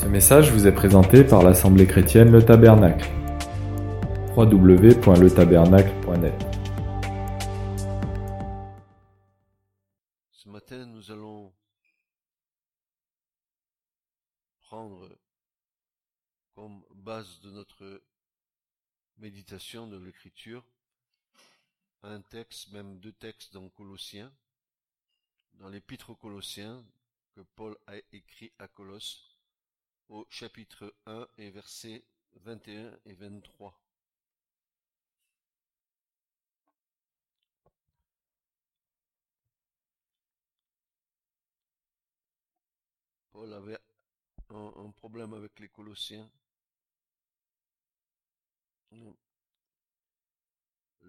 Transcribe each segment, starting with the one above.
Ce message vous est présenté par l'Assemblée chrétienne Le Tabernacle. www.letabernacle.net Ce matin, nous allons prendre comme base de notre méditation de l'écriture un texte, même deux textes dans Colossiens, dans l'épître aux Colossiens que Paul a écrit à Colosse au chapitre 1 et versets 21 et 23. Paul avait un, un problème avec les Colossiens.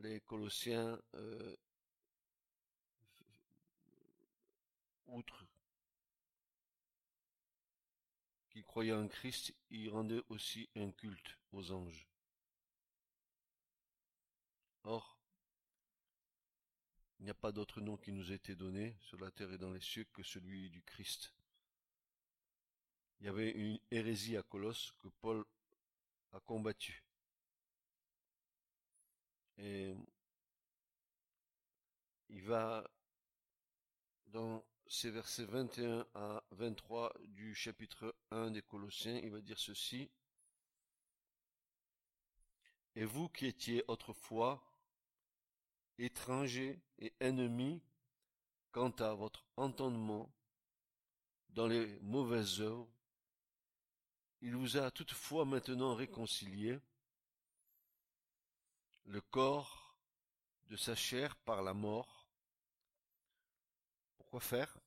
Les Colossiens, euh, outre qu'ils croyaient en Christ, ils rendaient aussi un culte aux anges. Or, il n'y a pas d'autre nom qui nous a été donné sur la terre et dans les cieux que celui du Christ. Il y avait une hérésie à Colosse que Paul a combattue. Et il va dans ces versets 21 à 23 du chapitre 1 des Colossiens, il va dire ceci. Et vous qui étiez autrefois étrangers et ennemis quant à votre entendement dans les mauvaises œuvres, il vous a toutefois maintenant réconcilié le corps de sa chair par la mort. Pourquoi faire?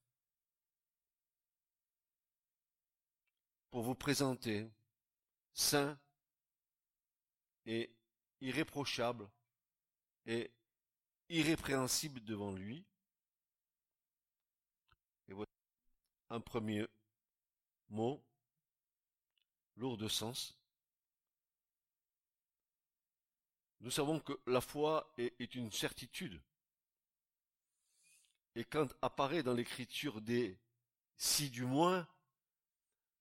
Pour vous présenter saint et irréprochable et irrépréhensible devant lui. Et voilà un premier mot lourd de sens. Nous savons que la foi est, est une certitude. Et quand apparaît dans l'écriture des si du moins,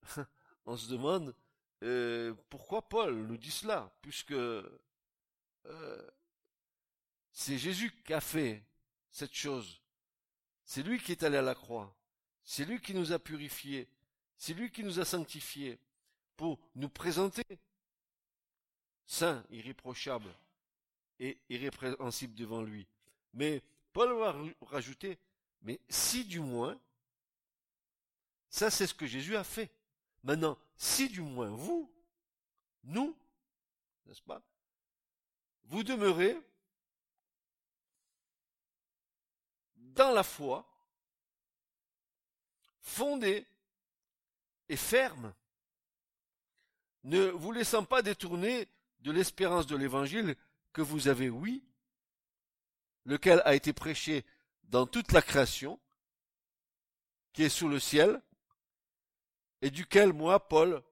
on se demande euh, pourquoi Paul nous dit cela, puisque euh, c'est Jésus qui a fait cette chose. C'est lui qui est allé à la croix. C'est lui qui nous a purifiés. C'est lui qui nous a sanctifiés pour nous présenter saints, irréprochables et irrépréhensibles devant lui. Mais Paul va rajouter, mais si du moins, ça c'est ce que Jésus a fait. Maintenant, si du moins vous, nous, n'est-ce pas, vous demeurez dans la foi, fondée et ferme, ne vous laissant pas détourner de l'espérance de l'évangile que vous avez, oui, lequel a été prêché dans toute la création, qui est sous le ciel, et duquel moi, Paul,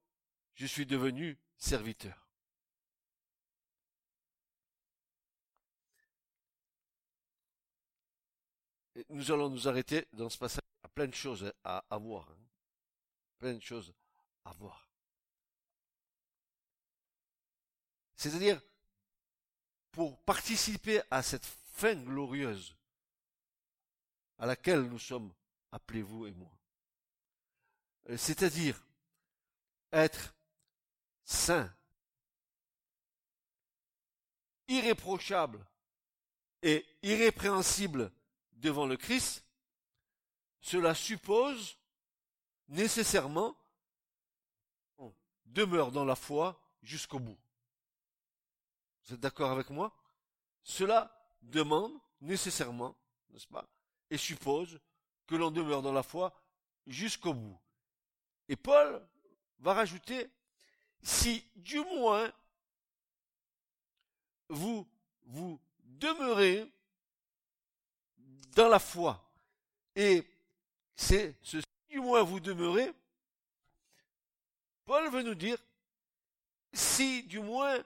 je suis devenu serviteur. Nous allons nous arrêter dans ce passage à plein de choses à, à voir. Hein. Plein de choses à voir. C'est-à-dire, pour participer à cette fin glorieuse à laquelle nous sommes appelés, vous et moi, c'est-à-dire être saint, irréprochable et irrépréhensible devant le Christ, cela suppose nécessairement demeure dans la foi jusqu'au bout. Vous êtes d'accord avec moi? Cela demande nécessairement, n'est-ce pas, et suppose que l'on demeure dans la foi jusqu'au bout. Et Paul va rajouter, si du moins vous vous demeurez dans la foi, et c'est ce si du moins vous demeurez, Paul veut nous dire, si du moins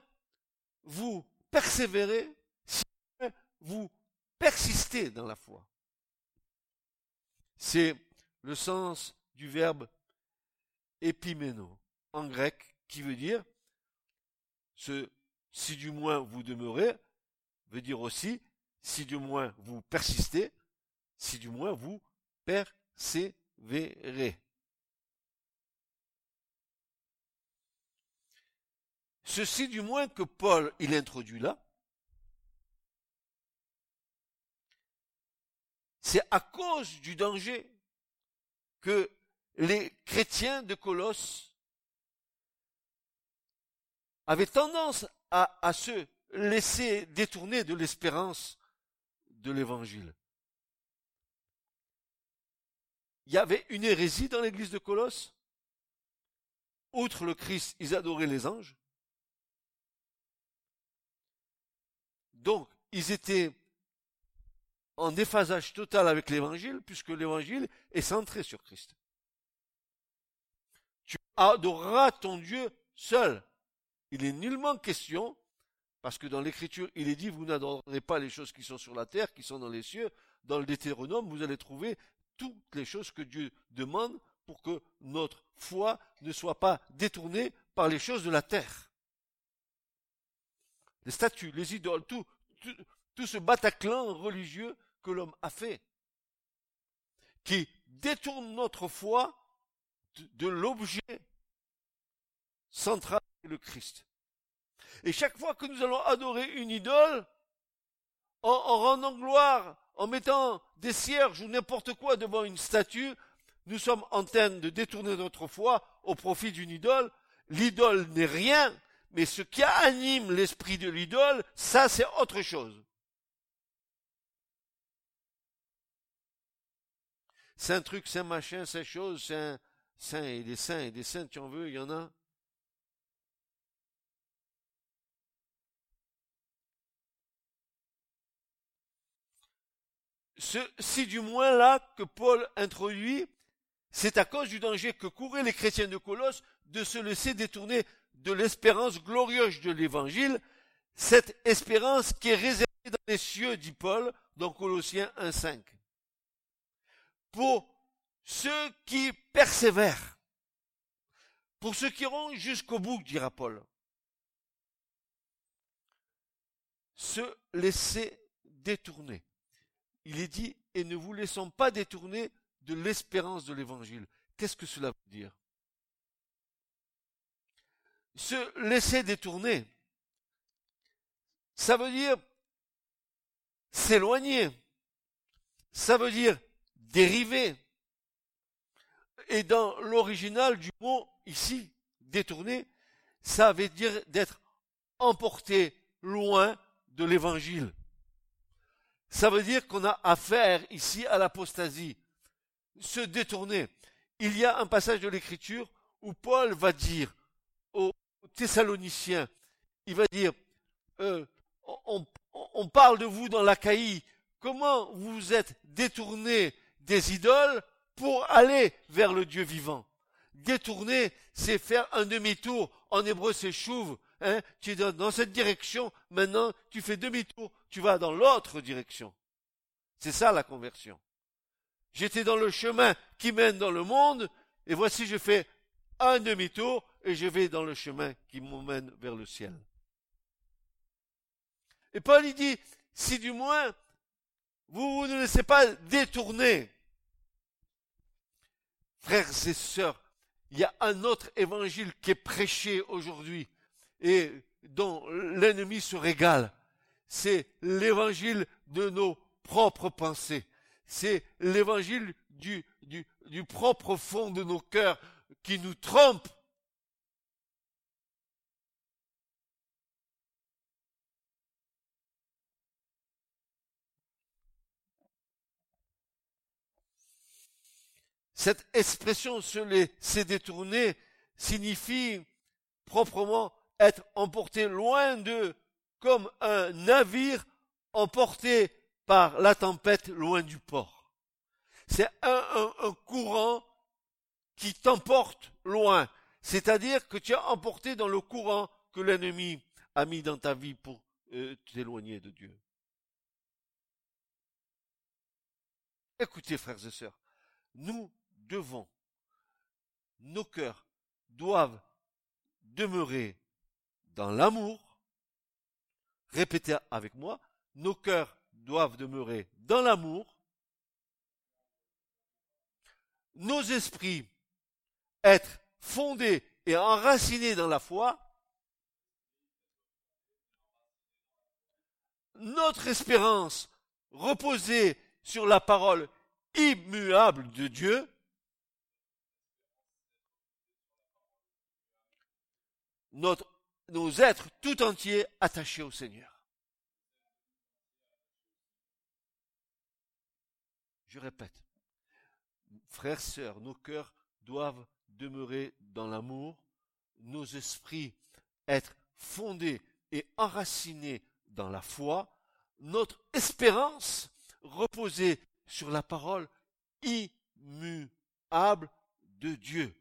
vous persévérez, si vous persistez dans la foi. C'est le sens du verbe épimeno. en grec qui veut dire ce si du moins vous demeurez veut dire aussi si du moins vous persistez, si du moins vous persévérez. Ceci du moins que Paul il introduit là, c'est à cause du danger que les chrétiens de Colosse avaient tendance à, se laisser détourner de l'espérance de l'évangile. Il y avait une hérésie dans l'église de Colosse. Outre le Christ, ils adoraient les anges. Donc, ils étaient en déphasage total avec l'évangile, puisque l'évangile est centré sur Christ. Tu adoreras ton Dieu seul. Il est nullement question, parce que dans l'écriture, il est dit, vous n'adorerez pas les choses qui sont sur la terre, qui sont dans les cieux. Dans le Deutéronome, vous allez trouver toutes les choses que Dieu demande pour que notre foi ne soit pas détournée par les choses de la terre. Les statues, les idoles, tout, ce Bataclan religieux que l'homme a fait, qui détourne notre foi de, l'objet central le Christ. Et chaque fois que nous allons adorer une idole, en, en rendant gloire, en mettant des cierges ou n'importe quoi devant une statue, nous sommes en train de détourner notre foi au profit d'une idole. L'idole n'est rien, mais ce qui anime l'esprit de l'idole, ça c'est autre chose. C'est un truc, c'est un machin, c'est chose, c'est un saint et des saints et des saints, tu en veux, il y en a. Si du moins là que Paul introduit, c'est à cause du danger que couraient les chrétiens de Colosse de se laisser détourner de l'espérance glorieuse de l'évangile, cette espérance qui est réservée dans les cieux, dit Paul, dans Colossiens 1.5 pour ceux qui persévèrent, pour ceux qui iront jusqu'au bout, dira Paul. Se laisser détourner. Il est dit, et ne vous laissons pas détourner de l'espérance de l'évangile. Qu'est-ce que cela veut dire? Se laisser détourner, ça veut dire s'éloigner. Ça veut dire dérivé. Et dans l'original du mot ici, détourné, ça veut dire d'être emporté loin de l'évangile. Ça veut dire qu'on a affaire ici à l'apostasie, se détourner. Il y a un passage de l'écriture où Paul va dire aux Thessaloniciens, il va dire, euh, on, parle de vous dans l'Achaïe, comment vous êtes détournés des idoles pour aller vers le Dieu vivant. Détourner, c'est faire un demi-tour. En hébreu, c'est chouve. Hein tu es dans cette direction. Maintenant, tu fais demi-tour. Tu vas dans l'autre direction. C'est ça la conversion. J'étais dans le chemin qui mène dans le monde, et voici je fais un demi-tour et je vais dans le chemin qui m'emmène vers le ciel. Et Paul il dit, si du moins vous, vous ne laissez pas détourner Frères et sœurs, il y a un autre évangile qui est prêché aujourd'hui et dont l'ennemi se régale. C'est l'évangile de nos propres pensées. C'est l'évangile du, propre fond de nos cœurs qui nous trompe Cette expression se laisser détourner signifie proprement être emporté loin d'eux, comme un navire emporté par la tempête loin du port. C'est un, courant qui t'emporte loin. C'est-à-dire que tu es emporté dans le courant que l'ennemi a mis dans ta vie pour euh, t'éloigner de Dieu. Écoutez, frères et sœurs, nous devons, nos cœurs doivent demeurer dans l'amour. Répétez avec moi, nos cœurs doivent demeurer dans l'amour. Nos esprits être fondés et enracinés dans la foi. Notre espérance reposer sur la parole immuable de Dieu. Nos êtres tout entiers attachés au Seigneur. Je répète, frères, sœurs, nos cœurs doivent demeurer dans l'amour, nos esprits être fondés et enracinés dans la foi, notre espérance reposer sur la parole immuable de Dieu.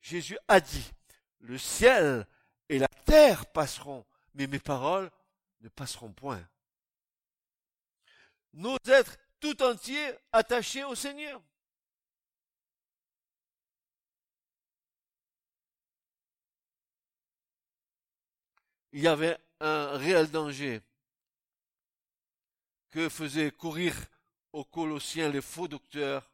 Jésus a dit, le ciel et la terre passeront, mais mes paroles ne passeront point. Nos êtres tout entiers attachés au Seigneur. Il y avait un réel danger que faisaient courir aux Colossiens les faux docteurs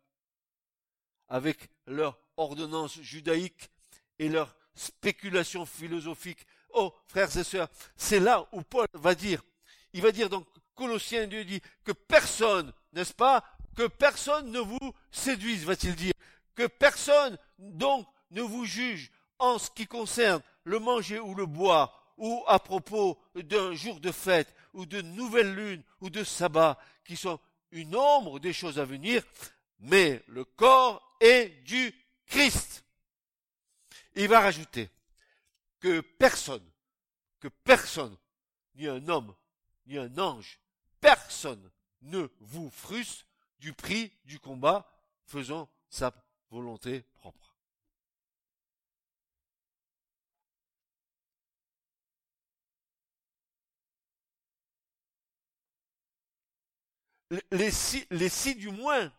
avec leurs ordonnances judaïques et leurs spéculations philosophiques. Oh, frères et sœurs, c'est là où Paul va dire, il va dire donc Colossiens, Dieu dit que personne, n'est-ce pas, que personne ne vous séduise, va-t-il dire, que personne donc ne vous juge en ce qui concerne le manger ou le boire, ou à propos d'un jour de fête, ou de nouvelle lune, ou de sabbat, qui sont une ombre des choses à venir, mais le corps est du Christ. Il va rajouter que personne, que personne, ni un homme, ni un ange, personne ne vous frustre du prix du combat, faisant sa volonté propre. Les six, les six du moins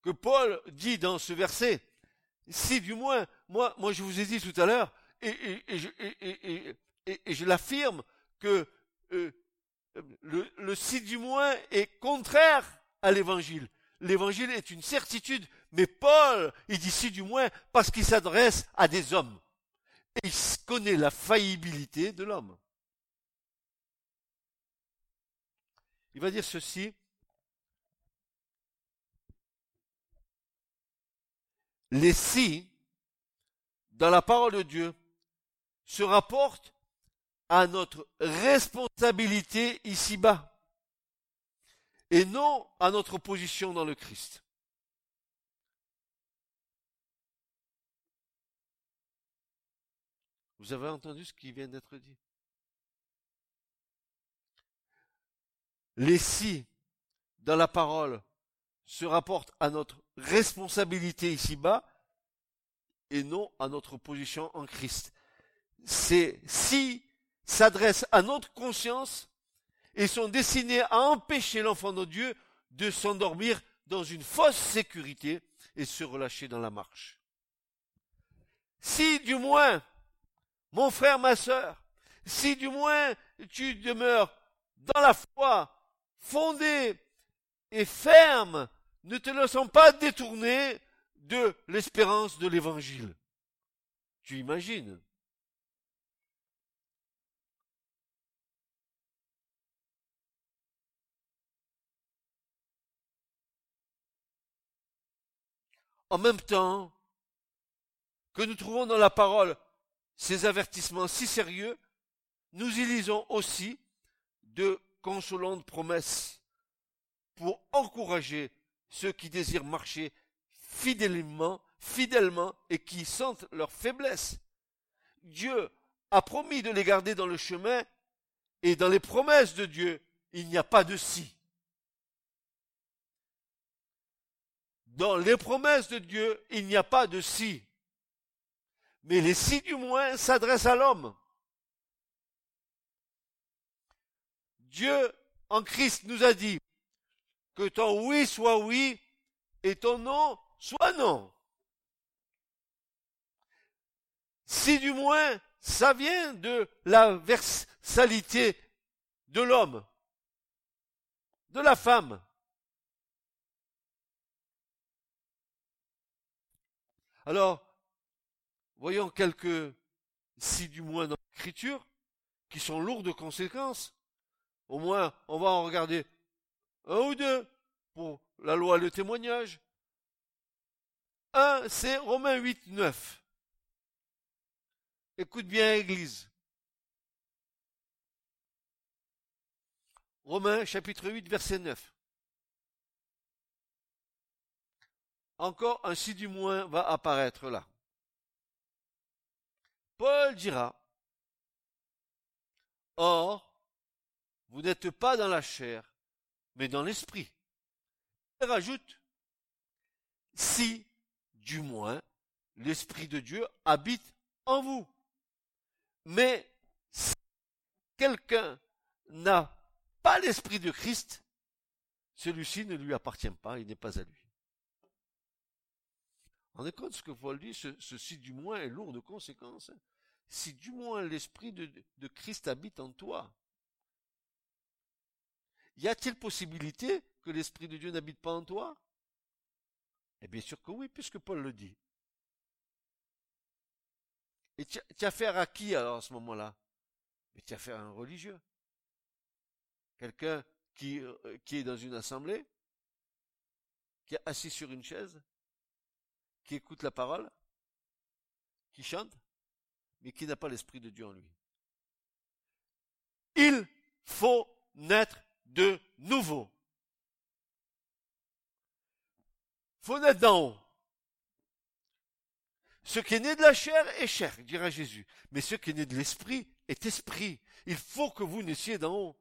que Paul dit dans ce verset, si du moins, moi, moi je vous ai dit tout à l'heure, et, je l'affirme, que euh, le, le si du moins est contraire à l'évangile. L'évangile est une certitude, mais Paul, il dit si du moins parce qu'il s'adresse à des hommes. Et il connaît la faillibilité de l'homme. Il va dire ceci. Les si, dans la parole de Dieu, se rapportent à notre responsabilité ici-bas et non à notre position dans le Christ. Vous avez entendu ce qui vient d'être dit? Les si dans la parole se rapportent à notre responsabilité ici-bas et non à notre position en Christ. Ces si s'adressent à notre conscience et sont destinés à empêcher l'enfant de Dieu de s'endormir dans une fausse sécurité et se relâcher dans la marche. Si du moins, mon frère, ma sœur, si du moins tu demeures dans la foi, fondé et ferme, ne te laissons pas détourner de l'espérance de l'évangile. Tu imagines? En même temps que nous trouvons dans la parole ces avertissements si sérieux, nous y lisons aussi de consolantes promesses pour encourager ceux qui désirent marcher fidèlement, fidèlement et qui sentent leur faiblesse. Dieu a promis de les garder dans le chemin et dans les promesses de Dieu, il n'y a pas de si. Dans les promesses de Dieu, il n'y a pas de si. Mais les si du moins s'adressent à l'homme. Dieu en Christ nous a dit que ton oui soit oui et ton non soit non. Si du moins ça vient de la versalité de l'homme, de la femme. Alors, voyons quelques si du moins dans l'écriture qui sont lourds de conséquences. Au moins, on va en regarder un ou deux pour la loi et le témoignage. Un, c'est Romains 8, 9. Écoute bien, Église. Romains chapitre 8, verset 9. Encore un si du moins va apparaître là. Paul dira, Or, vous n'êtes pas dans la chair, mais dans l'esprit. Il rajoute, si, du moins, l'Esprit de Dieu habite en vous. Mais si quelqu'un n'a pas l'Esprit de Christ, celui-ci ne lui appartient pas, il n'est pas à lui. Est compte ce que Paul dit, ce, ceci du moins est lourd de conséquences. Si du moins l'Esprit de Christ habite en toi, y a-t-il possibilité que l'Esprit de Dieu n'habite pas en toi? Eh bien sûr que oui, puisque Paul le dit. Et tu as affaire à qui alors à ce moment-là? Tu as affaire à un religieux. Quelqu'un euh, qui est dans une assemblée, qui est assis sur une chaise, qui écoute la parole, qui chante, mais qui n'a pas l'Esprit de Dieu en lui. Il faut naître de nouveau. Faut naître d'en haut. Ce qui est né de la chair est chair, dira Jésus. Mais ce qui est né de l'esprit est esprit. Il faut que vous naissiez d'en haut.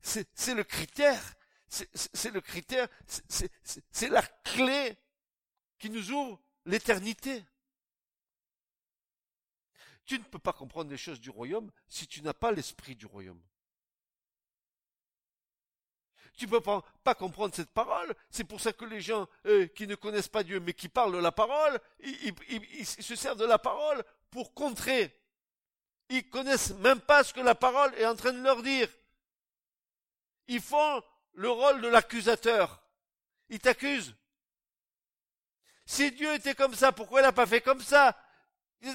C'est le critère. C'est le critère. C'est la clé qui nous ouvre l'éternité. Tu ne peux pas comprendre les choses du royaume si tu n'as pas l'esprit du royaume. Tu peux pas, comprendre cette parole. C'est pour ça que les gens euh, qui ne connaissent pas Dieu, mais qui parlent la parole, ils, se servent de la parole pour contrer. Ils connaissent même pas ce que la parole est en train de leur dire. Ils font le rôle de l'accusateur. Ils t'accusent. Si Dieu était comme ça, pourquoi il n'a pas fait comme ça Après,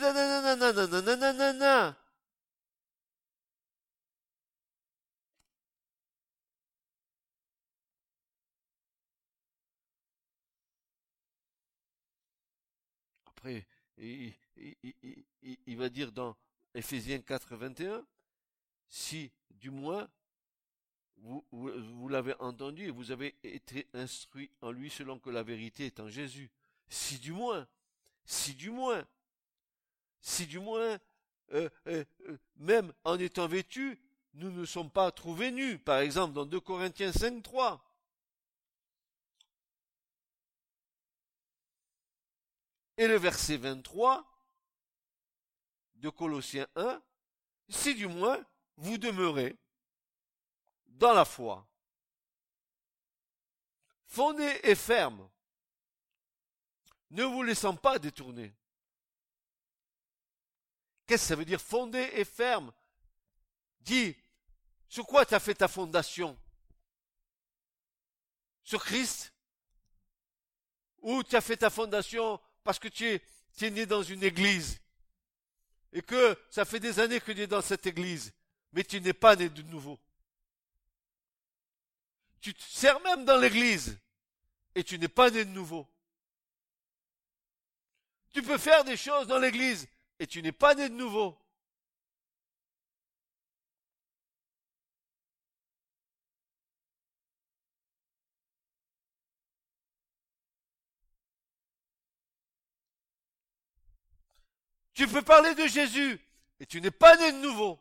il, va dire dans Ephésiens 4, 21, si du moins vous, vous, l'avez entendu et vous avez été instruit en lui selon que la vérité est en Jésus. Si du moins, si du moins, si du moins, euh, euh, euh, même en étant vêtus, nous ne sommes pas trouvés nus. Par exemple, dans 2 Corinthiens 5, 3. Et le verset 23 de Colossiens 1, si du moins vous demeurez dans la foi, fondé et ferme, ne vous laissant pas détourner. Qu'est-ce que ça veut dire fondé et ferme? Dis, sur quoi tu as fait ta fondation? Sur Christ? Ou tu as fait ta fondation parce que tu es, né dans une église et que ça fait des années que tu es dans cette église, mais tu n'es pas né de nouveau. Tu te sers même dans l'église et tu n'es pas né de nouveau. Tu peux faire des choses dans l'église et tu n'es pas né de nouveau. Tu peux parler de Jésus et tu n'es pas né de nouveau.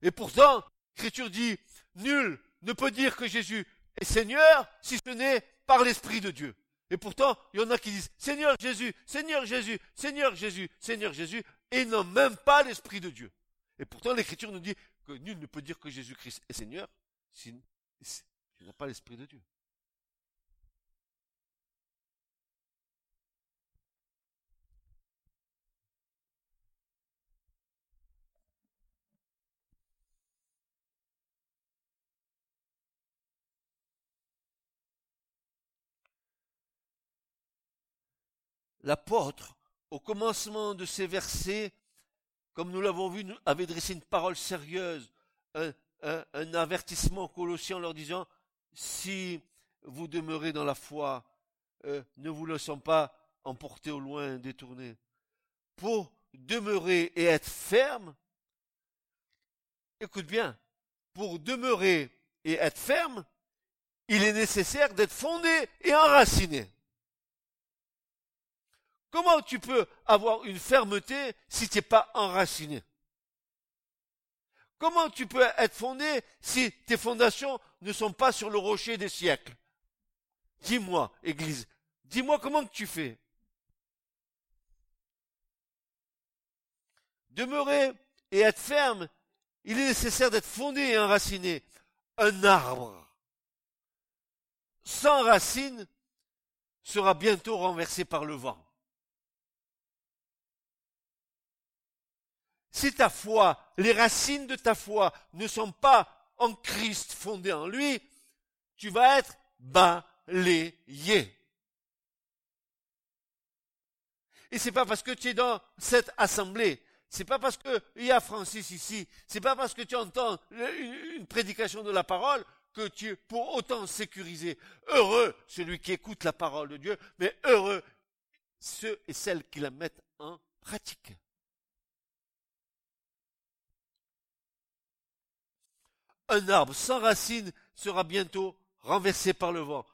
Et pourtant, l'Écriture dit, nul ne peut dire que Jésus est Seigneur si ce n'est par l'Esprit de Dieu. Et pourtant, il y en a qui disent Seigneur Jésus, Seigneur Jésus, Seigneur Jésus, Seigneur Jésus, et n'ont même pas l'Esprit de Dieu. Et pourtant, l'Écriture nous dit que nul ne peut dire que Jésus-Christ est Seigneur s'il n'a pas l'Esprit de Dieu. L'apôtre, au commencement de ces versets, comme nous l'avons vu, avait dressé une parole sérieuse, un, avertissement aux Colossiens en leur disant, si vous demeurez dans la foi, euh, ne vous laissons pas emporter au loin, détourner. Pour demeurer et être ferme, écoute bien, pour demeurer et être ferme, il est nécessaire d'être fondé et enraciné. Comment tu peux avoir une fermeté si tu n'es pas enraciné? Comment tu peux être fondé si tes fondations ne sont pas sur le rocher des siècles? Dis-moi, Église, dis-moi comment tu fais Demeurer et être ferme, il est nécessaire d'être fondé et enraciné. Un arbre sans racines sera bientôt renversé par le vent. Si ta foi, les racines de ta foi ne sont pas en Christ fondées en lui, tu vas être balayé. Et c'est pas parce que tu es dans cette assemblée, c'est pas parce qu'il y a Francis ici, c'est pas parce que tu entends une prédication de la parole que tu es pour autant sécurisé. Heureux celui qui écoute la parole de Dieu, mais heureux ceux et celles qui la mettent en pratique. Un arbre sans racines sera bientôt renversé par le vent.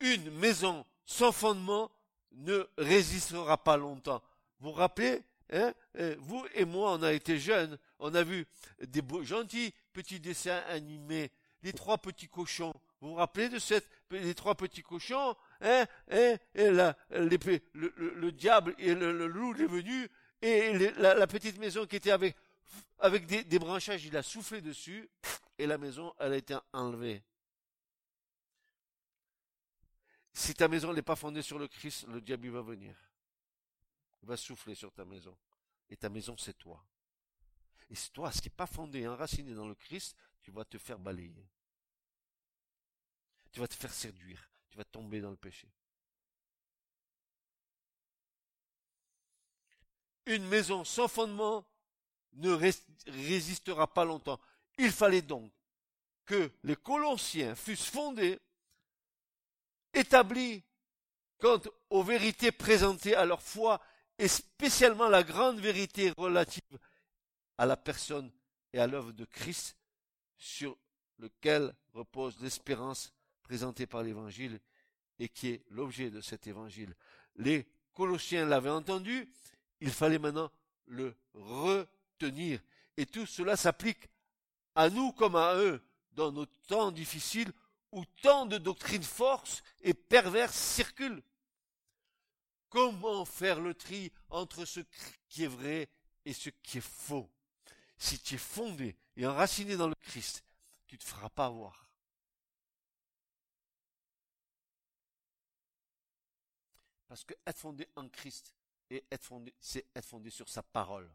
Une maison sans fondement ne résistera pas longtemps. Vous vous rappelez hein euh, Vous et moi, on a été jeunes, on a vu des beaux, gentils petits dessins animés, les trois petits cochons. Vous vous rappelez de cette, les trois petits cochons hein, hein la, le, diable et le, loup est venu et la, petite maison qui était avec, avec des branchages, il a soufflé dessus et la maison, elle a été enlevée. Si ta maison n'est pas fondée sur le Christ, le diable va venir. Il va souffler sur ta maison. Et ta maison, c'est toi. Et c'est toi, ce qui n'est pas fondé, enraciné dans le Christ, tu vas te faire balayer. Tu vas te faire séduire. Tu vas tomber dans le péché. Une maison sans fondement ne résistera pas longtemps. Il fallait donc que les Colossiens fussent fondés, établis quant aux vérités présentées à leur foi, et spécialement la grande vérité relative à la personne et à l'œuvre de Christ, sur lequel repose l'espérance présentée par l'Évangile et qui est l'objet de cet Évangile. Les Colossiens l'avaient entendu, il fallait maintenant le retenir. Et tout cela s'applique à nous comme à eux, dans nos temps difficiles où tant de doctrines forces et perverses circulent. Comment faire le tri entre ce qui est vrai et ce qui est faux? Si tu es fondé et enraciné dans le Christ, tu ne te feras pas avoir. Parce que être fondé en Christ c'est être fondé sur sa parole.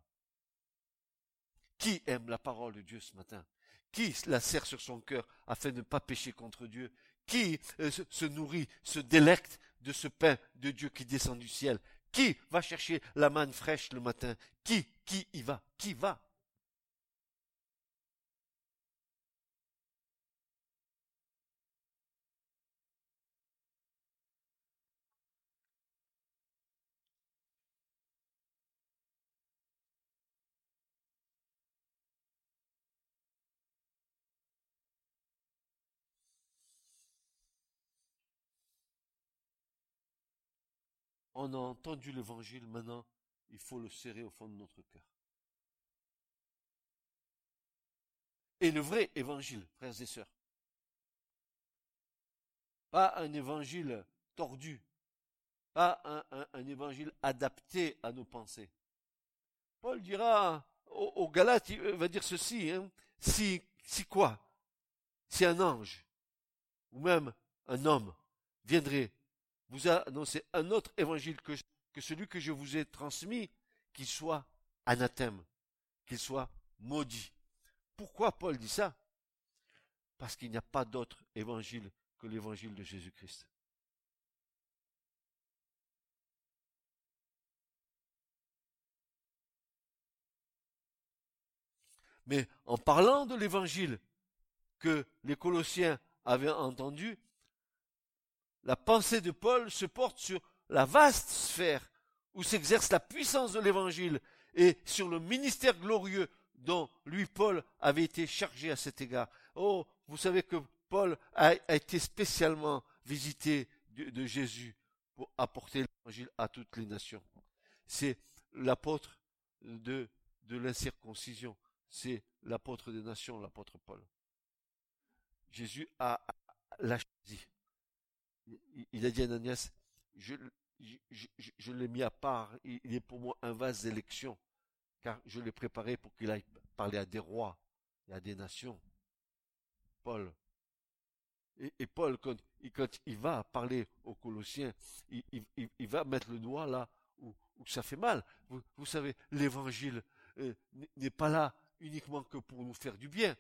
Qui aime la parole de Dieu ce matin? Qui la serre sur son cœur afin de ne pas pécher contre Dieu? Qui euh, se nourrit, se délecte de ce pain de Dieu qui descend du ciel? Qui va chercher la manne fraîche le matin? Qui Qui y va? Qui va? On a entendu l'évangile, maintenant, il faut le serrer au fond de notre cœur. Et le vrai évangile, frères et sœurs. Pas un évangile tordu, pas un, évangile adapté à nos pensées. Paul dira aux, Galates, il va dire ceci, hein, si, si quoi? Si un ange, ou même un homme, viendrait vous a annoncé un autre évangile que, que celui que je vous ai transmis, qu'il soit anathème, qu'il soit maudit. Pourquoi Paul dit ça? Parce qu'il n'y a pas d'autre évangile que l'évangile de Jésus-Christ. Mais en parlant de l'évangile que les Colossiens avaient entendu, la pensée de Paul se porte sur la vaste sphère où s'exerce la puissance de l'évangile et sur le ministère glorieux dont lui, Paul, avait été chargé à cet égard. Oh, vous savez que Paul a, été spécialement visité de, Jésus pour apporter l'évangile à toutes les nations. C'est l'apôtre de, l'incirconcision. C'est l'apôtre des nations, l'apôtre Paul. Jésus a, l'a choisi. Il a dit à Ananias, je, l'ai mis à part, il est pour moi un vase d'élection, car je l'ai préparé pour qu'il aille parler à des rois et à des nations. Paul. Et, Paul, quand, il va parler aux Colossiens, il, va mettre le doigt là où, ça fait mal. Vous, savez, l'évangile euh, n'est pas là uniquement que pour nous faire du bien.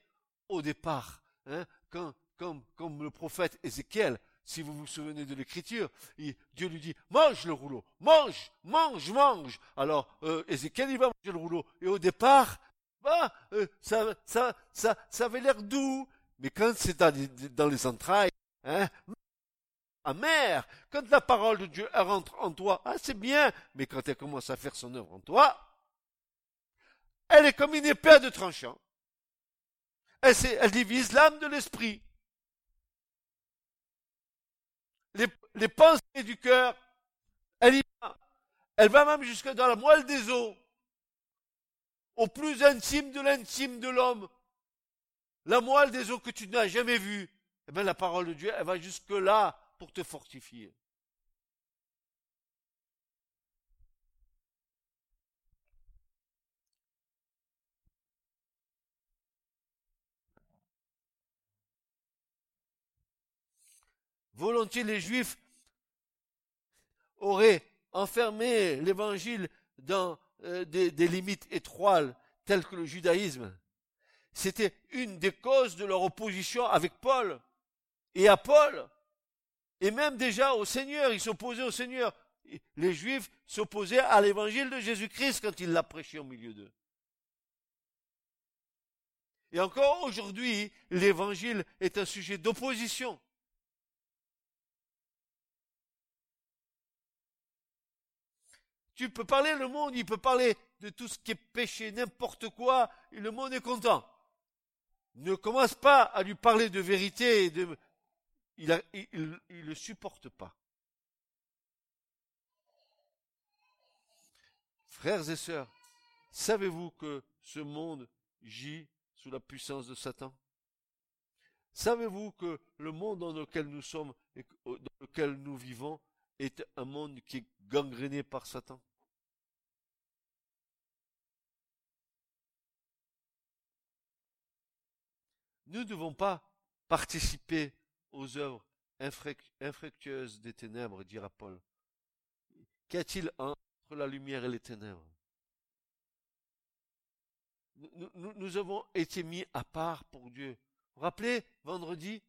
Au départ, hein, comme, comme le prophète Ézéchiel, si vous vous souvenez de l'écriture, Dieu lui dit, mange le rouleau, mange, mange, mange. Alors, euh, Ézéchiel, il va manger le rouleau. Et au départ, bah, euh, ça, ça, ça, ça avait l'air doux. Mais quand c'est dans, les, entrailles, hein, amer, quand la parole de Dieu rentre en toi, ah, c'est bien. Mais quand elle commence à faire son œuvre en toi, elle est comme une épée de tranchant. Elle, elle divise l'âme de l'esprit. Les, pensées du cœur, elle y va. Elle va même jusque dans la moelle des os, au plus intime de l'intime de l'homme. La moelle des os que tu n'as jamais vue. Eh bien, la parole de Dieu, elle va jusque là pour te fortifier. Volontiers les Juifs auraient enfermé l'évangile dans euh, des, limites étroites telles que le judaïsme. C'était une des causes de leur opposition avec Paul et à Paul. Et même déjà au Seigneur, ils s'opposaient au Seigneur. Les Juifs s'opposaient à l'évangile de Jésus-Christ quand il l'a prêché au milieu d'eux. Et encore aujourd'hui, l'évangile est un sujet d'opposition. Tu peux parler, le monde, il peut parler de tout ce qui est péché, n'importe quoi, et le monde est content. Ne commence pas à lui parler de vérité, il ne le supporte pas. Frères et sœurs, savez-vous que ce monde gît sous la puissance de Satan? Savez-vous que le monde dans lequel nous sommes et dans lequel nous vivons est un monde qui est gangréné par Satan. Nous ne devons pas participer aux œuvres infructueuses des ténèbres, dira Paul. Qu'y a-t-il entre la lumière et les ténèbres? Nous, nous, avons été mis à part pour Dieu. Vous vous rappelez, vendredi,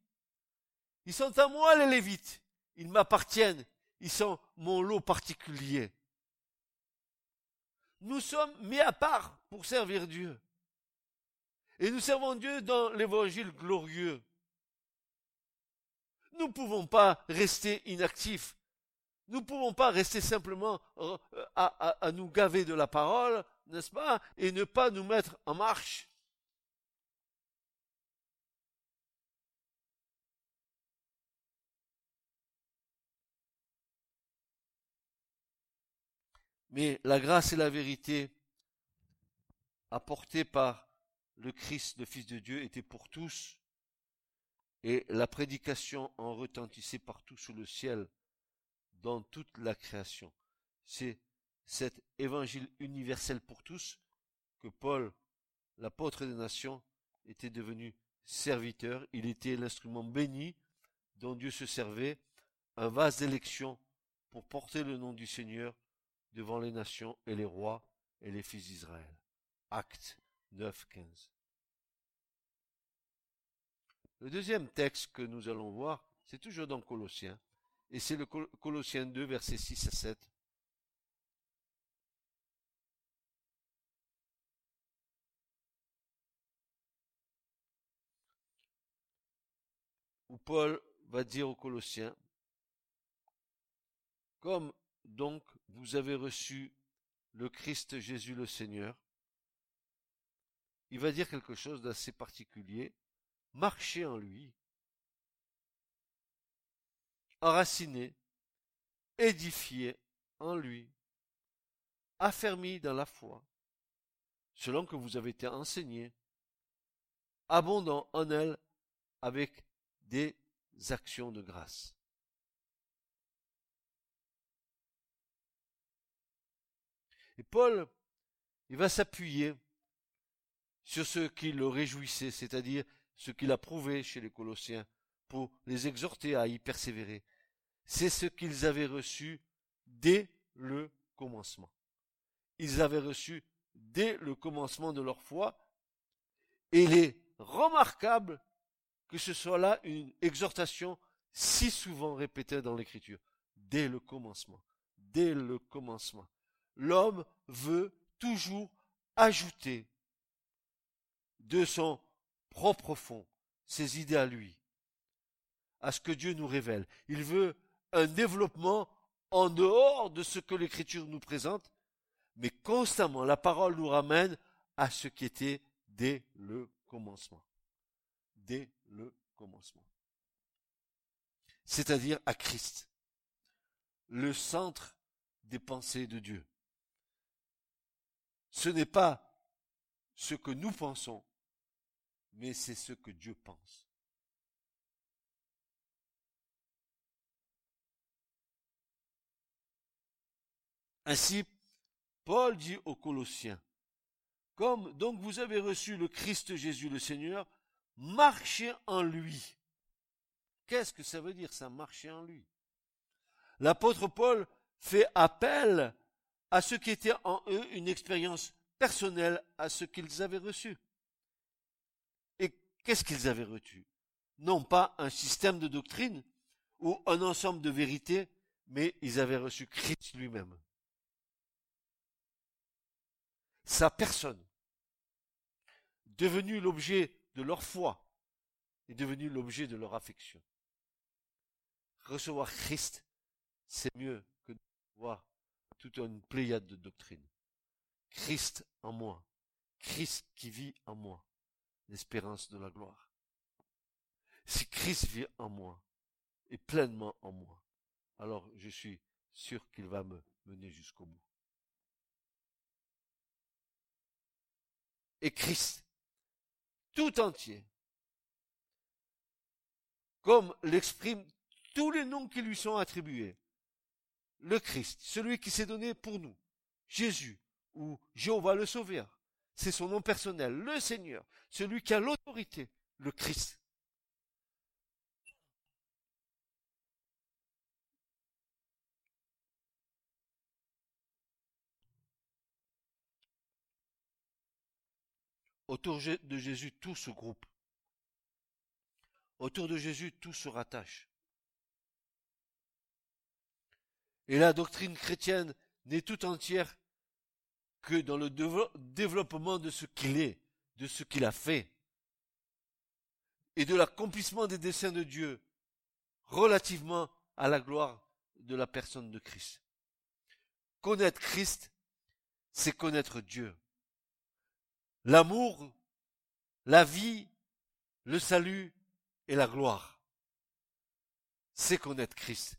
ils sont à moi les Lévites, ils m'appartiennent, ils sont mon lot particulier. Nous sommes mis à part pour servir Dieu. Et nous servons Dieu dans l'évangile glorieux. Nous ne pouvons pas rester inactifs. Nous ne pouvons pas rester simplement euh, à, à nous gaver de la parole, n'est-ce pas, et ne pas nous mettre en marche. Mais la grâce et la vérité apportées par le Christ, le Fils de Dieu, étaient pour tous, et la prédication en retentissait partout sous le ciel, dans toute la création. C'est cet évangile universel pour tous que Paul, l'apôtre des nations, était devenu serviteur. Il était l'instrument béni dont Dieu se servait, un vase d'élection pour porter le nom du Seigneur devant les nations et les rois et les fils d'Israël. Actes 9, 15. Le deuxième texte que nous allons voir, c'est toujours dans Colossiens, et c'est le Colossiens 2, versets 6 à 7. où Paul va dire aux Colossiens, comme donc vous avez reçu le Christ Jésus le Seigneur, il va dire quelque chose d'assez particulier, marchez en lui, enraciné, édifié en lui, affermi dans la foi, selon que vous avez été enseigné, abondant en elle avec des actions de grâce. Et Paul, il va s'appuyer sur ce qui le réjouissait, c'est-à-dire ce qu'il a prouvé chez les Colossiens, pour les exhorter à y persévérer. C'est ce qu'ils avaient reçu dès le commencement. Ils avaient reçu dès le commencement de leur foi, et il est remarquable que ce soit là une exhortation si souvent répétée dans l'écriture, dès le commencement, dès le commencement. L'homme veut toujours ajouter de son propre fond ses idées à lui, à ce que Dieu nous révèle. Il veut un développement en dehors de ce que l'écriture nous présente, mais constamment la parole nous ramène à ce qui était dès le commencement. Dès le commencement. C'est-à-dire à Christ, le centre des pensées de Dieu. Ce n'est pas ce que nous pensons, mais c'est ce que Dieu pense. Ainsi, Paul dit aux Colossiens, comme donc vous avez reçu le Christ Jésus le Seigneur, marchez en lui. Qu'est-ce que ça veut dire ça, marcher en lui? L'apôtre Paul fait appel à ce qui était en eux une expérience personnelle à ce qu'ils avaient reçu. Et qu'est-ce qu'ils avaient reçu? Non pas un système de doctrine ou un ensemble de vérités, mais ils avaient reçu Christ lui-même. Sa personne, devenu l'objet de leur foi, est devenu l'objet de leur affection. Recevoir Christ, c'est mieux que de voir toute une pléiade de doctrines. Christ en moi, Christ qui vit en moi, l'espérance de la gloire. Si Christ vit en moi, et pleinement en moi, alors je suis sûr qu'il va me mener jusqu'au bout. Et Christ, tout entier, comme l'expriment tous les noms qui lui sont attribués. Le Christ, celui qui s'est donné pour nous, Jésus, ou Jéhovah le Sauveur, c'est son nom personnel, le Seigneur, celui qui a l'autorité, le Christ. Autour de Jésus, tout se groupe. Autour de Jésus, tout se rattache. Et la doctrine chrétienne n'est tout entière que dans le développement de ce qu'il est, de ce qu'il a fait, et de l'accomplissement des desseins de Dieu relativement à la gloire de la personne de Christ. Connaître Christ, c'est connaître Dieu l'amour, la vie, le salut et la gloire. C'est connaître Christ.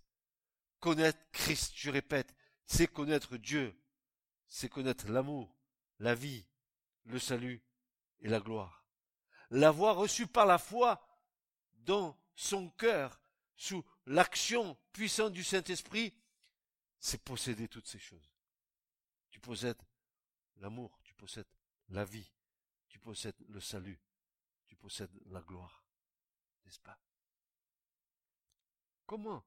Connaître Christ, je répète, c'est connaître Dieu. C'est connaître l'amour, la vie, le salut et la gloire. L'avoir reçu par la foi dans son cœur, sous l'action puissante du Saint-Esprit, c'est posséder toutes ces choses. Tu possèdes l'amour, tu possèdes la vie, tu possèdes le salut, tu possèdes la gloire, n'est-ce pas? Comment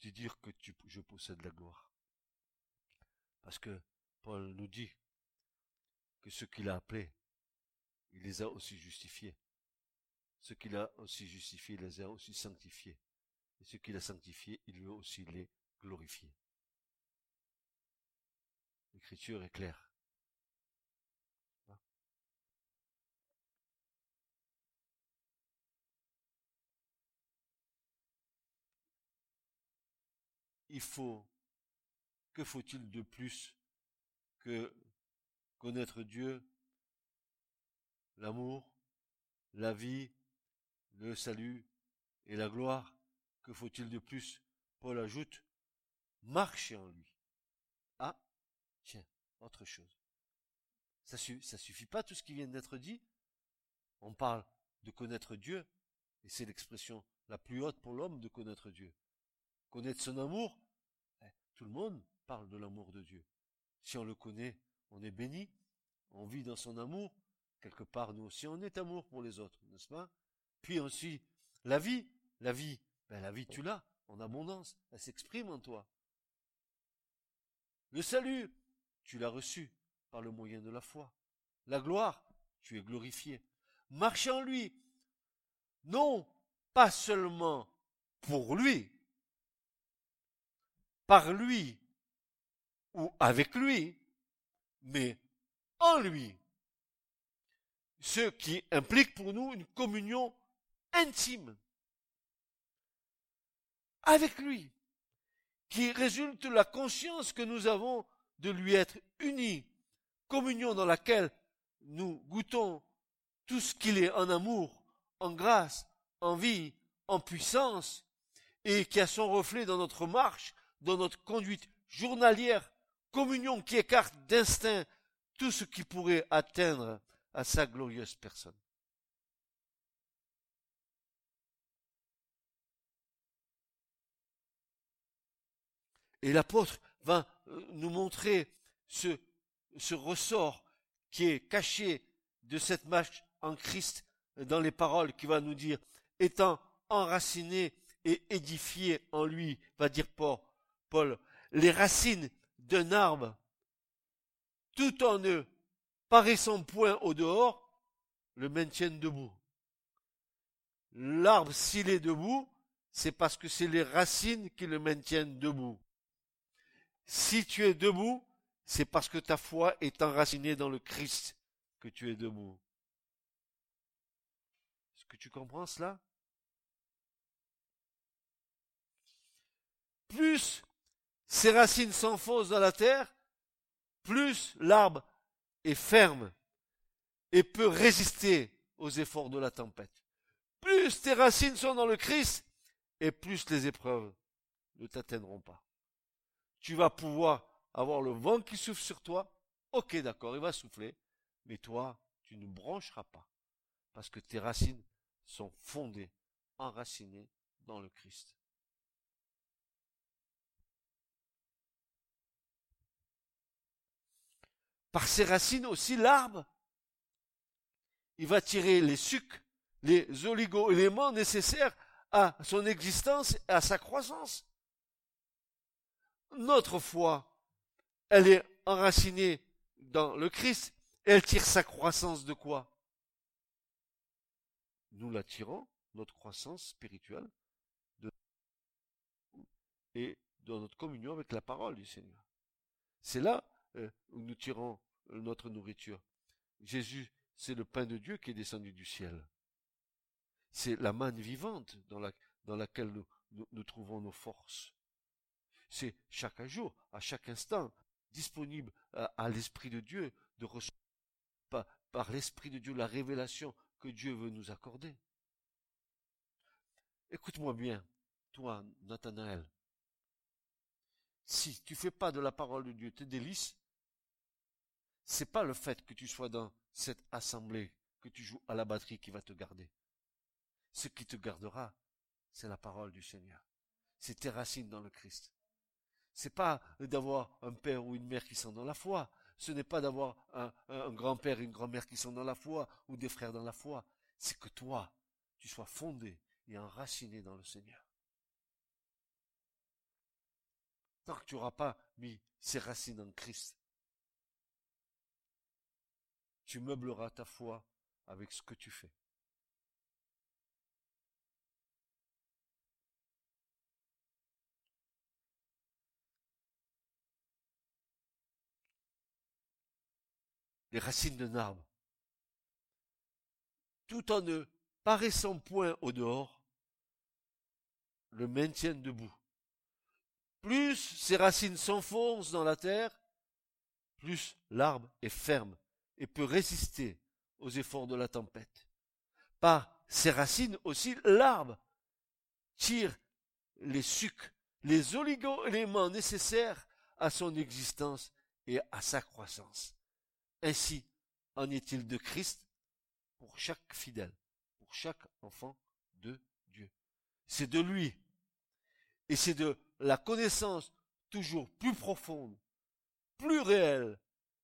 peux-tu dire que je possède la gloire Parce que Paul nous dit que ce qu'il a appelé, il les a aussi justifiés. Ce qu'il a aussi justifié, il les a aussi sanctifiés. Et ce qu'il a sanctifié, il veut aussi les glorifier. L'écriture est claire. Il faut, que faut-il de plus que connaître Dieu, l'amour, la vie, le salut et la gloire? Que faut-il de plus? Paul ajoute, marcher en lui. Ah, tiens, autre chose. Ça, ça suffit pas tout ce qui vient d'être dit. On parle de connaître Dieu, et c'est l'expression la plus haute pour l'homme de connaître Dieu. Connaître son amour, eh, tout le monde parle de l'amour de Dieu. Si on le connaît, on est béni, on vit dans son amour, quelque part nous aussi on est amour pour les autres, n'est-ce pas? Puis aussi, la vie, la vie, ben la vie tu l'as, en abondance, elle s'exprime en toi. Le salut, tu l'as reçu par le moyen de la foi. La gloire, tu es glorifié. Marche en lui, non pas seulement pour lui, par lui ou avec lui, mais en lui. Ce qui implique pour nous une communion intime avec lui, qui résulte de la conscience que nous avons de lui être unis, communion dans laquelle nous goûtons tout ce qu'il est en amour, en grâce, en vie, en puissance, et qui a son reflet dans notre marche, dans notre conduite journalière, communion qui écarte d'instinct tout ce qui pourrait atteindre à sa glorieuse personne. Et l'apôtre va euh, nous montrer ce, ce ressort qui est caché de cette marche en Christ dans les paroles qui va nous dire, étant enraciné et édifié en lui, va dire Paul, Paul les racines d'un arbre, tout en eux, paraissant point au dehors, le maintiennent debout. L'arbre, s'il est debout, c'est parce que c'est les racines qui le maintiennent debout. Si tu es debout, c'est parce que ta foi est enracinée dans le Christ que tu es debout. Est-ce que tu comprends cela? Plus ses racines s'enfoncent dans la terre, plus l'arbre est ferme et peut résister aux efforts de la tempête. Plus tes racines sont dans le Christ, et plus les épreuves ne t'atteindront pas. Tu vas pouvoir avoir le vent qui souffle sur toi. Ok, d'accord, il va souffler, mais toi, tu ne brancheras pas, parce que tes racines sont fondées, enracinées dans le Christ. Par ses racines aussi l'arbre. Il va tirer les sucs, les oligo-éléments nécessaires à son existence et à sa croissance. Notre foi, elle est enracinée dans le Christ. elle tire sa croissance de quoi? Nous la tirons, notre croissance spirituelle, de... et dans notre communion avec la parole du Seigneur. C'est là euh, nous tirons euh, notre nourriture. Jésus, c'est le pain de Dieu qui est descendu du ciel. C'est la manne vivante dans, la, dans laquelle nous, nous, trouvons nos forces. C'est chaque jour, à chaque instant, disponible à, l'Esprit de Dieu de recevoir par, par l'Esprit de Dieu la révélation que Dieu veut nous accorder. Écoute-moi bien, toi, Nathanaël. Si tu fais pas de la parole de Dieu tes délices, c'est pas le fait que tu sois dans cette assemblée, que tu joues à la batterie qui va te garder. Ce qui te gardera, c'est la parole du Seigneur. C'est tes racines dans le Christ. C'est pas d'avoir un père ou une mère qui sont dans la foi. Ce n'est pas d'avoir un, grand-père et une grand-mère qui sont dans la foi ou des frères dans la foi. C'est que toi, tu sois fondé et enraciné dans le Seigneur. Tant que tu n'auras pas mis ces racines en Christ, tu meubleras ta foi avec ce que tu fais. Les racines d'un arbre, tout en ne paraissant point au dehors, le maintiennent debout. plus ses racines s'enfoncent dans la terre, plus l'arbre est ferme et peut résister aux efforts de la tempête. Par ses racines aussi, l'arbre tire les sucs, les oligo-éléments nécessaires à son existence et à sa croissance. Ainsi en est-il de Christ pour chaque fidèle, pour chaque enfant de Dieu. C'est de lui et c'est de la connaissance toujours plus profonde, plus réelle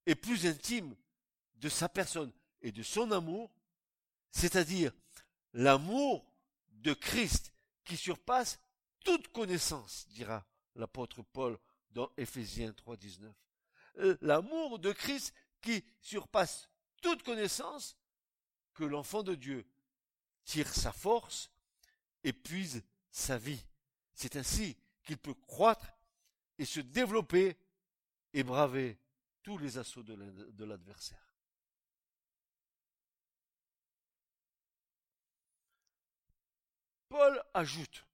et plus intime de sa personne et de son amour, c'est-à-dire l'amour de Christ qui surpasse toute connaissance, dira l'apôtre Paul dans Éphésiens 3.19. Euh, l'amour de Christ qui surpasse toute connaissance, que l'enfant de Dieu tire sa force et puise sa vie. C'est ainsi qu'il peut croître et se développer et braver tous les assauts de l'adversaire. Paul ajoute,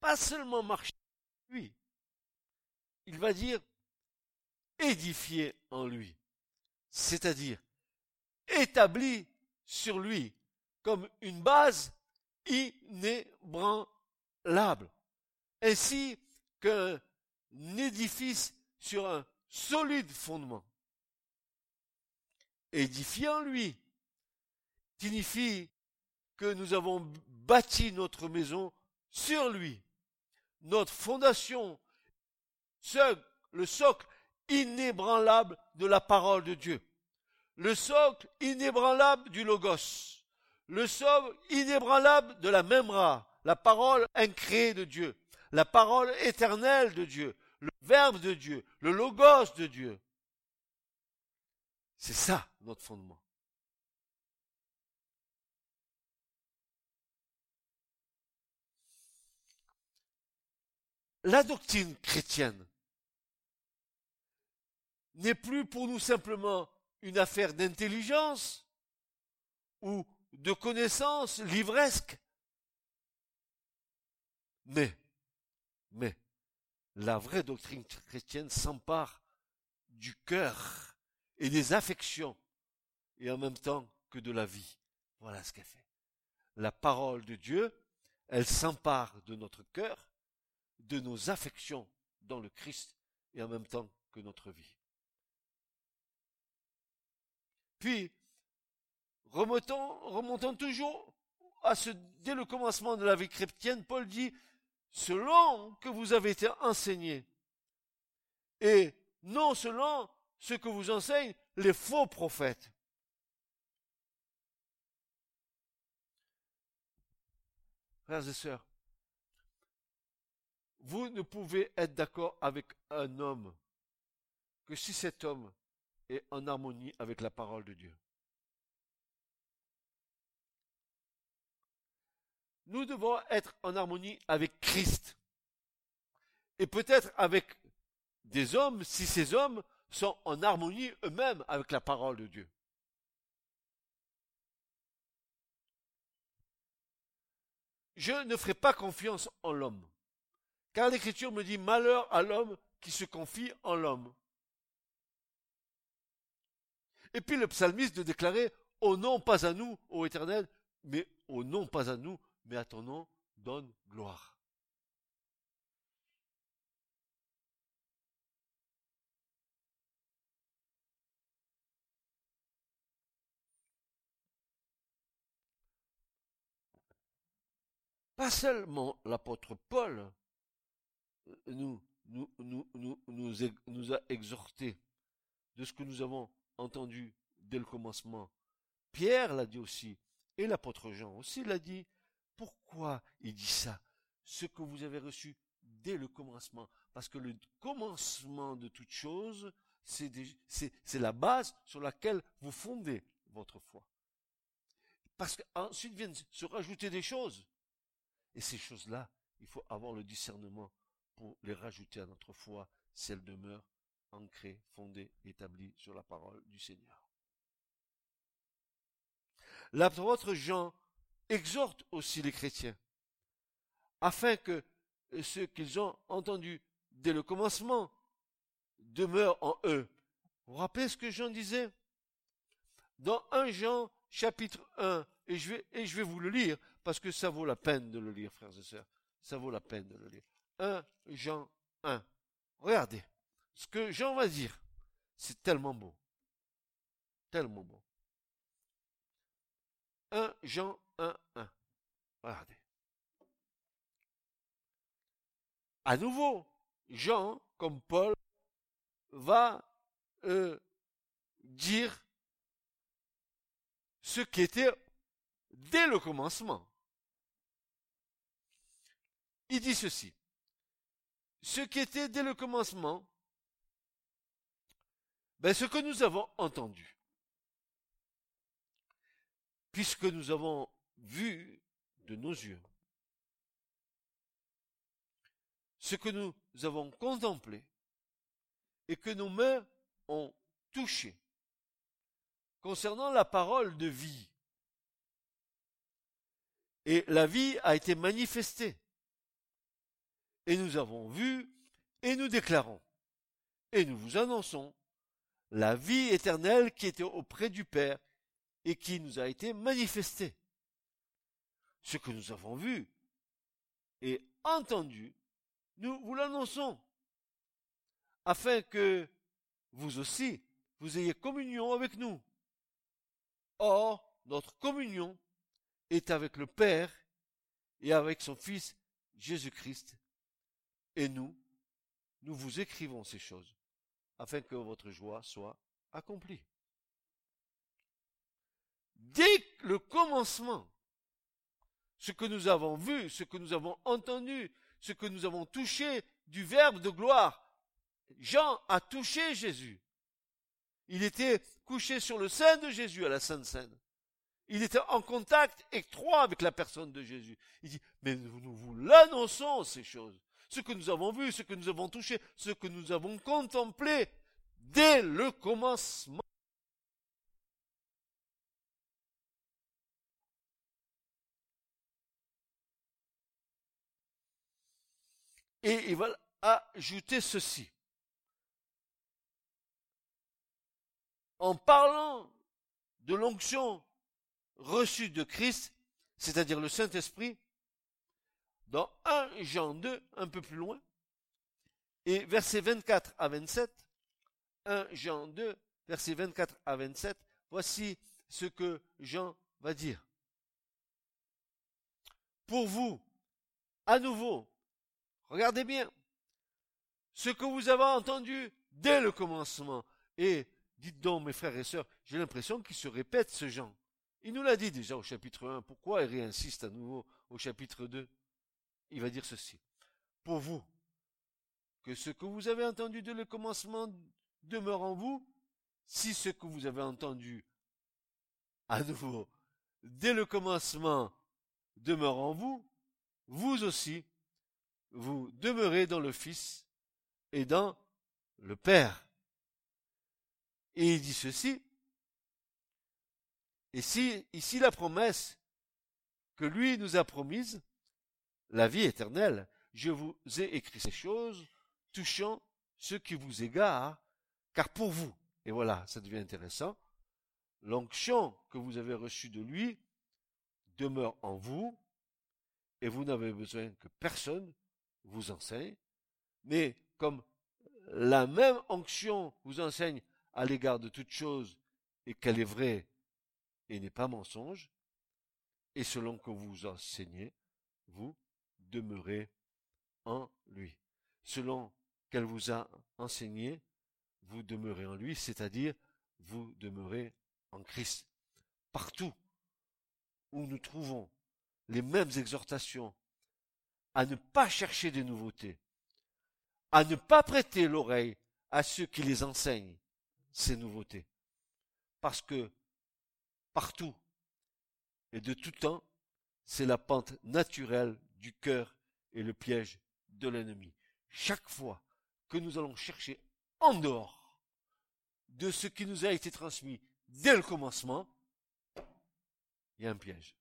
pas seulement marcher lui, il va dire édifier en lui, c'est-à-dire établi sur lui comme une base inébranlable, ainsi qu'un édifice sur un solide fondement. Édifier en lui signifie que nous avons bâti notre maison sur lui. Notre fondation, le socle inébranlable de la parole de Dieu. Le socle inébranlable du Logos. Le socle inébranlable de la Memra, la parole incréée de Dieu. La parole éternelle de Dieu. Le Verbe de Dieu. Le Logos de Dieu. C'est ça notre fondement. La doctrine chrétienne n'est plus pour nous simplement une affaire d'intelligence ou de connaissance livresque, mais, mais, la vraie doctrine chrétienne s'empare du cœur et des affections et en même temps que de la vie. Voilà ce qu'elle fait. La parole de Dieu, elle s'empare de notre cœur de nos affections dans le Christ et en même temps que notre vie. Puis, remontons, toujours à ce, dès le commencement de la vie chrétienne, Paul dit, selon que vous avez été enseigné, et non selon ce que vous enseignent les faux prophètes. Frères et sœurs, vous ne pouvez être d'accord avec un homme que si cet homme est en harmonie avec la parole de Dieu. Nous devons être en harmonie avec Christ. Et peut-être avec des hommes, si ces hommes sont en harmonie eux-mêmes avec la parole de Dieu. Je ne ferai pas confiance en l'homme. Car l'Écriture me dit malheur à l'homme qui se confie en l'homme. Et puis le psalmiste de déclarer Au nom pas à nous, ô Éternel, mais au nom pas à nous, mais à ton nom donne gloire. Pas seulement l'apôtre Paul nous, nous, nous, nous, nous, a exhorté de ce que nous avons entendu dès le commencement. Pierre l'a dit aussi, et l'apôtre Jean aussi l'a dit. Pourquoi il dit ça? Ce que vous avez reçu dès le commencement. Parce que le commencement de toute chose, c'est la base sur laquelle vous fondez votre foi. Parce qu'ensuite viennent se rajouter des choses. Et ces choses-là, il faut avoir le discernement pour les rajouter à notre foi si elle demeure ancrée, fondée, établie sur la parole du Seigneur. L'apôtre Jean exhorte aussi les chrétiens afin que ce qu'ils ont entendu dès le commencement demeure en eux. Vous vous rappelez ce que Jean disait? Dans 1 Jean chapitre 1, et je, vais, et je vais vous le lire, parce que ça vaut la peine de le lire, frères et sœurs. Ça vaut la peine de le lire. 1 Jean 1. Regardez. Ce que Jean va dire, c'est tellement beau. Tellement beau. 1 Jean 1, 1. Regardez. À nouveau, Jean, comme Paul, va euh, dire ce qui était dès le commencement. Il dit ceci. Ce qui était dès le commencement, ben ce que nous avons entendu, puisque nous avons vu de nos yeux, ce que nous avons contemplé et que nos mains ont touché concernant la parole de vie. Et la vie a été manifestée. Et nous avons vu et nous déclarons et nous vous annonçons la vie éternelle qui était auprès du Père et qui nous a été manifestée. Ce que nous avons vu et entendu, nous vous l'annonçons, afin que vous aussi, vous ayez communion avec nous. Or, notre communion est avec le Père et avec son Fils Jésus-Christ. Et nous, nous vous écrivons ces choses, afin que votre joie soit accomplie. Dès le commencement, ce que nous avons vu, ce que nous avons entendu, ce que nous avons touché du Verbe de gloire, Jean a touché Jésus. Il était couché sur le sein de Jésus à la Sainte Seine. Il était en contact étroit avec la personne de Jésus. Il dit, mais nous vous l'annonçons ces choses. Ce que nous avons vu, ce que nous avons touché, ce que nous avons contemplé dès le commencement. Et il va ajouter ceci. En parlant de l'onction reçue de Christ, c'est-à-dire le Saint-Esprit, dans 1 Jean 2, un peu plus loin, et versets 24 à 27, 1 Jean 2, versets 24 à 27, voici ce que Jean va dire. Pour vous, à nouveau, Regardez bien. Ce que vous avez entendu dès le commencement. Et dites donc, mes frères et sœurs, j'ai l'impression qu'il se répète ce genre. Il nous l'a dit déjà au chapitre 1. Pourquoi il réinsiste à nouveau au chapitre 2 Il va dire ceci. Pour vous, que ce que vous avez entendu dès le commencement demeure en vous, si ce que vous avez entendu à nouveau dès le commencement demeure en vous, vous aussi, vous demeurez dans le Fils et dans le Père. Et il dit ceci, et si, ici la promesse que lui nous a promise, la vie éternelle, je vous ai écrit ces choses touchant ceux qui vous égarent, car pour vous, et voilà, ça devient intéressant, l'onction que vous avez reçue de lui demeure en vous, et vous n'avez besoin que personne vous enseigne, mais comme la même onction vous enseigne à l'égard de toute chose et qu'elle est vraie et n'est pas mensonge, et selon que vous enseignez, vous demeurez en lui. Selon qu'elle vous a enseigné, vous demeurez en lui, c'est-à-dire vous demeurez en Christ. Partout où nous trouvons les mêmes exhortations à ne pas chercher de nouveautés, à ne pas prêter l'oreille à ceux qui les enseignent, ces nouveautés. Parce que partout et de tout temps, c'est la pente naturelle du cœur est le piège de l'ennemi. Chaque fois que nous allons chercher en dehors de ce qui nous a été transmis dès le commencement, il y a un piège.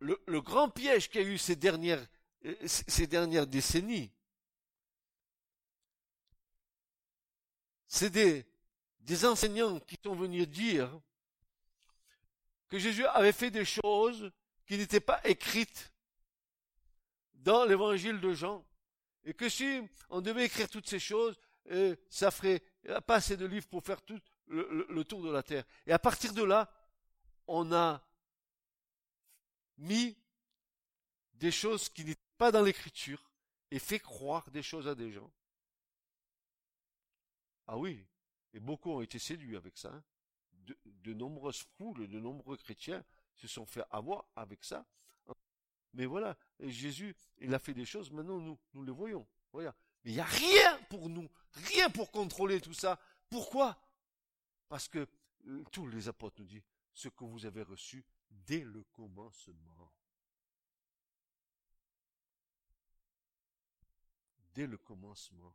Le, grand piège qu'il y a eu ces dernières, euh, ces dernières décennies, c'est des des enseignants qui sont venus dire que Jésus avait fait des choses qui n'étaient pas écrites dans l'évangile de Jean. Et que si on devait écrire toutes ces choses, euh, ça ferait pas assez de livres pour faire tout le, le tour de la terre. Et à partir de là, on a mis des choses qui n'étaient pas dans l'écriture et fait croire des choses à des gens. Ah oui, et beaucoup ont été séduits avec ça. Hein. De, nombreuses foules, de nombreux chrétiens se sont fait avoir avec ça. Mais voilà, Jésus, il a fait des choses, maintenant nous, nous les voyons. Mais il n'y a rien pour nous, rien pour contrôler tout ça. Pourquoi? Parce que euh, tous les apôtres nous disent ce que vous avez reçu dès le commencement. Dès le commencement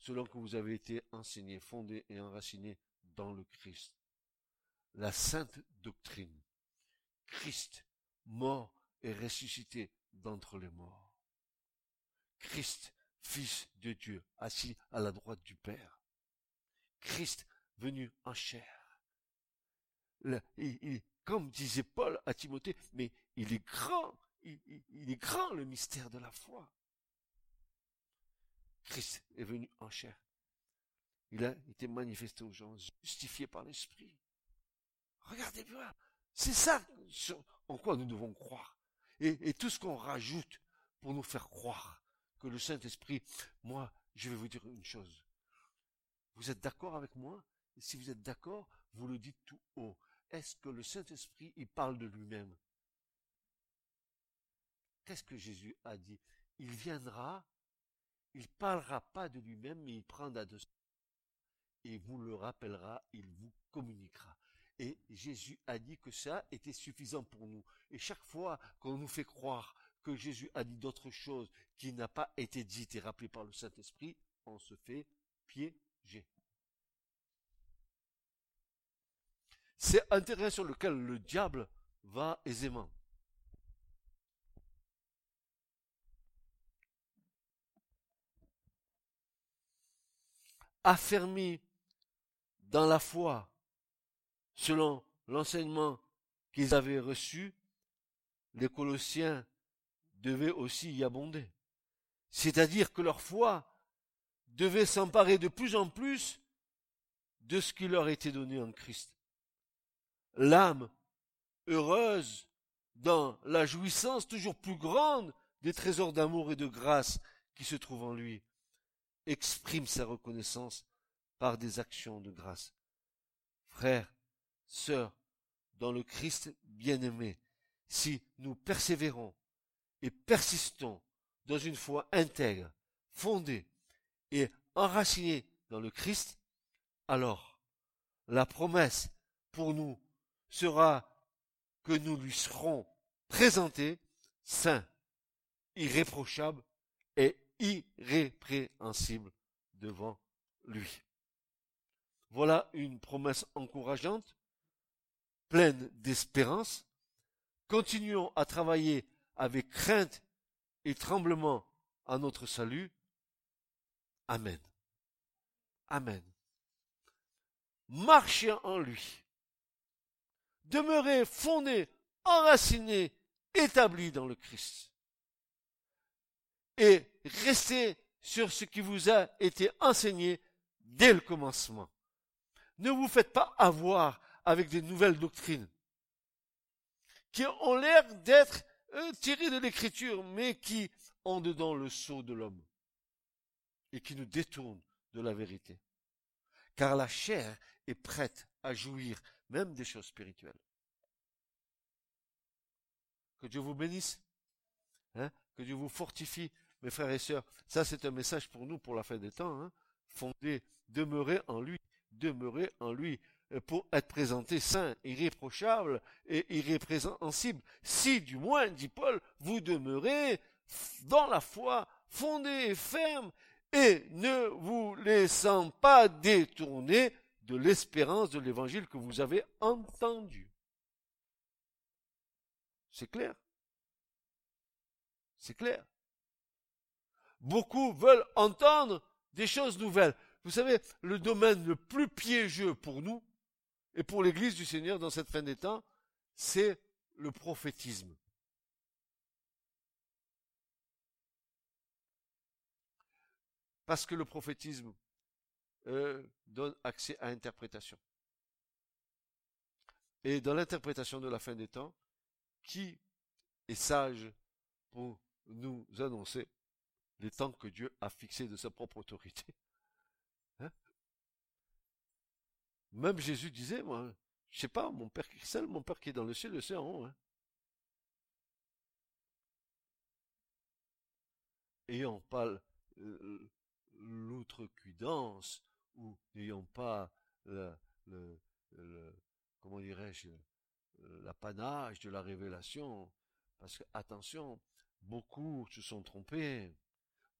selon que vous avez été enseigné, fondé et enraciné dans le Christ. La sainte doctrine. Christ, mort et ressuscité d'entre les morts. Christ, Fils de Dieu, assis à la droite du Père. Christ, venu en chair. comme disait Paul à Timothée, mais il est grand, il est grand le mystère de la foi. Christ est venu en chair. Il a été manifesté aux gens, justifié par l'Esprit. Regardez bien, c'est ça en quoi nous devons croire. Et, tout ce qu'on rajoute pour nous faire croire que le Saint-Esprit, moi, je vais vous dire une chose. Vous êtes d'accord avec moi? Si vous êtes d'accord, vous le dites tout haut. Est-ce que le Saint-Esprit, il parle de lui-même? Qu'est-ce que Jésus a dit? Il viendra il parlera pas de lui-même, mais il prendra de et vous le rappellera, il vous communiquera. Et Jésus a dit que ça était suffisant pour nous. Et chaque fois qu'on nous fait croire que Jésus a dit d'autres choses qui n'a pas été dites et rappelées par le Saint-Esprit, on se fait piéger. C'est un terrain sur lequel le diable va aisément. Affermis dans la foi, selon l'enseignement qu'ils avaient reçu, les Colossiens devaient aussi y abonder. C'est-à-dire que leur foi devait s'emparer de plus en plus de ce qui leur était donné en Christ. L'âme heureuse dans la jouissance toujours plus grande des trésors d'amour et de grâce qui se trouvent en lui exprime sa reconnaissance par des actions de grâce. Frères, sœurs, dans le Christ bien-aimé, si nous persévérons et persistons dans une foi intègre, fondée et enracinée dans le Christ, alors la promesse pour nous sera que nous lui serons présentés saints, irréprochables et irrépréhensible devant lui. Voilà une promesse encourageante, pleine d'espérance. Continuons à travailler avec crainte et tremblement à notre salut. Amen. Amen. Marchez en lui. Demeurez fondés, enracinés, établis dans le Christ et restez sur ce qui vous a été enseigné dès le commencement. Ne vous faites pas avoir avec des nouvelles doctrines qui ont l'air d'être euh, tirées de l'écriture, mais qui ont dedans le sceau de l'homme et qui nous détournent de la vérité. Car la chair est prête à jouir même des choses spirituelles. Que Dieu vous bénisse, hein, que Dieu vous fortifie mes frères et sœurs, ça c'est un message pour nous pour la fin des temps. Hein. Fondé, demeurer en lui, demeurer en lui, euh, pour être présenté saint, irréprochable et irrépréhensible. Si, du moins, dit Paul, vous demeurez dans la foi, fondé et ferme, et ne vous laissant pas détourner de l'espérance de l'évangile que vous avez entendu. C'est clair? C'est clair? Beaucoup veulent entendre des choses nouvelles. Vous savez, le domaine le plus piégeux pour nous et pour l'Église du Seigneur dans cette fin des temps, c'est le prophétisme. Parce que le prophétisme euh, donne accès à interprétation. Et dans l'interprétation de la fin des temps, qui est sage pour nous annoncer les temps que Dieu a fixés de sa propre autorité hein? Même Jésus disait, moi, je sais pas, mon Père qui seul, mon Père qui est dans le ciel, le sait en haut. Hein pas l'outrecuidance ou n'ayant pas comment dirais-je, l'apanage de la révélation. Parce que, attention, beaucoup se sont trompés.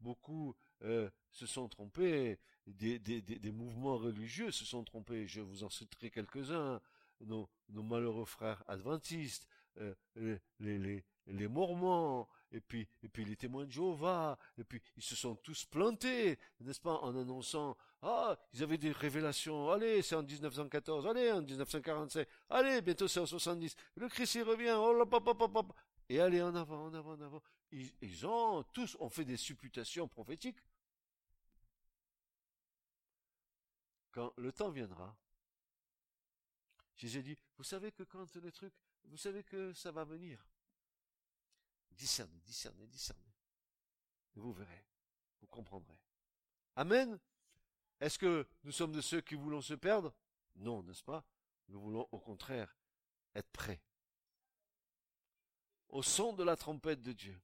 Beaucoup euh, se sont trompés. Des, mouvements religieux se sont trompés. Je vous en citerai quelques-uns. Nos, malheureux frères adventistes, euh, les, Mormons, et puis, les témoins de Jéhovah, et puis ils se sont tous plantés, n'est-ce pas, en annonçant, ah, ils avaient des révélations, allez, c'est en 1914, allez, en 1945, allez, bientôt c'est en 70, le Christ il revient, oh là, pop, pop, et allez en avant, en avant, en avant. Ils, ont, tous ont fait des supputations prophétiques. Quand le temps viendra, Jésus dit, vous savez que quand le truc, vous savez que ça va venir. Discernez, discernez, discernez. Et vous verrez, vous comprendrez. Amen. Est-ce que nous sommes de ceux qui voulons se perdre? Non, n'est-ce pas? Nous voulons au contraire être prêts. Au son de la trompette de Dieu,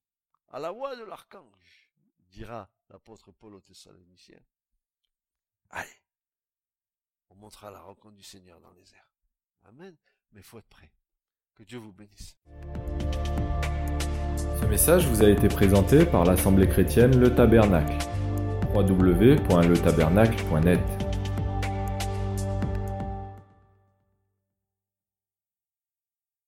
à la voix de l'archange, dira l'apôtre Paul au Thessaloniciens. Allez, on montera la rencontre du Seigneur dans les airs. Amen. Mais il faut être prêt. Que Dieu vous bénisse. Ce message vous a été présenté par l'Assemblée chrétienne Le Tabernacle. www.letabernacle.net